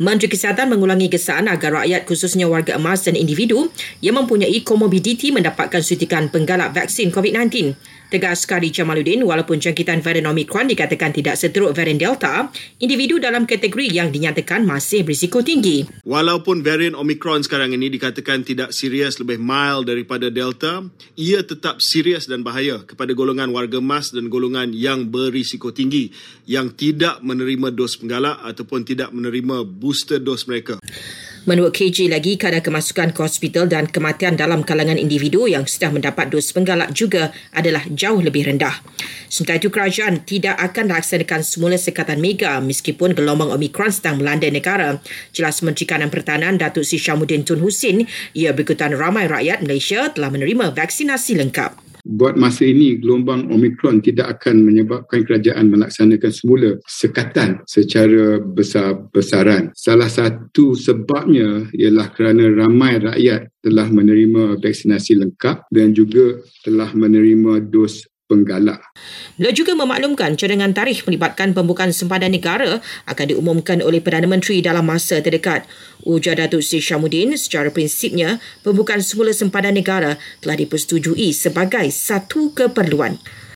Menteri Kesihatan mengulangi gesaan agar rakyat khususnya warga emas dan individu yang mempunyai komorbiditi mendapatkan suntikan penggalak vaksin COVID-19. Tegas Kari Jamaluddin, walaupun jangkitan varian Omicron dikatakan tidak seteruk varian Delta, individu dalam kategori yang dinyatakan masih berisiko tinggi. Walaupun varian Omicron sekarang ini dikatakan tidak serius lebih mild daripada Delta, ia tetap serius dan bahaya kepada golongan warga emas dan golongan yang berisiko tinggi yang tidak menerima dos penggalak ataupun tidak menerima booster dos mereka. Menurut KJ lagi, kadar kemasukan ke hospital dan kematian dalam kalangan individu yang sudah mendapat dos penggalak juga adalah jauh lebih rendah. Sementara itu, kerajaan tidak akan laksanakan semula sekatan mega meskipun gelombang Omicron sedang melanda negara. Jelas Menteri Kanan Pertahanan Datuk Sri Syamuddin Tun Hussein, ia berikutan ramai rakyat Malaysia telah menerima vaksinasi lengkap buat masa ini gelombang Omicron tidak akan menyebabkan kerajaan melaksanakan semula sekatan secara besar-besaran. Salah satu sebabnya ialah kerana ramai rakyat telah menerima vaksinasi lengkap dan juga telah menerima dos penggalak. Beliau juga memaklumkan cadangan tarikh melibatkan pembukaan sempadan negara akan diumumkan oleh Perdana Menteri dalam masa terdekat. Ujar Datuk Sri Syamuddin secara prinsipnya pembukaan semula sempadan negara telah dipersetujui sebagai satu keperluan.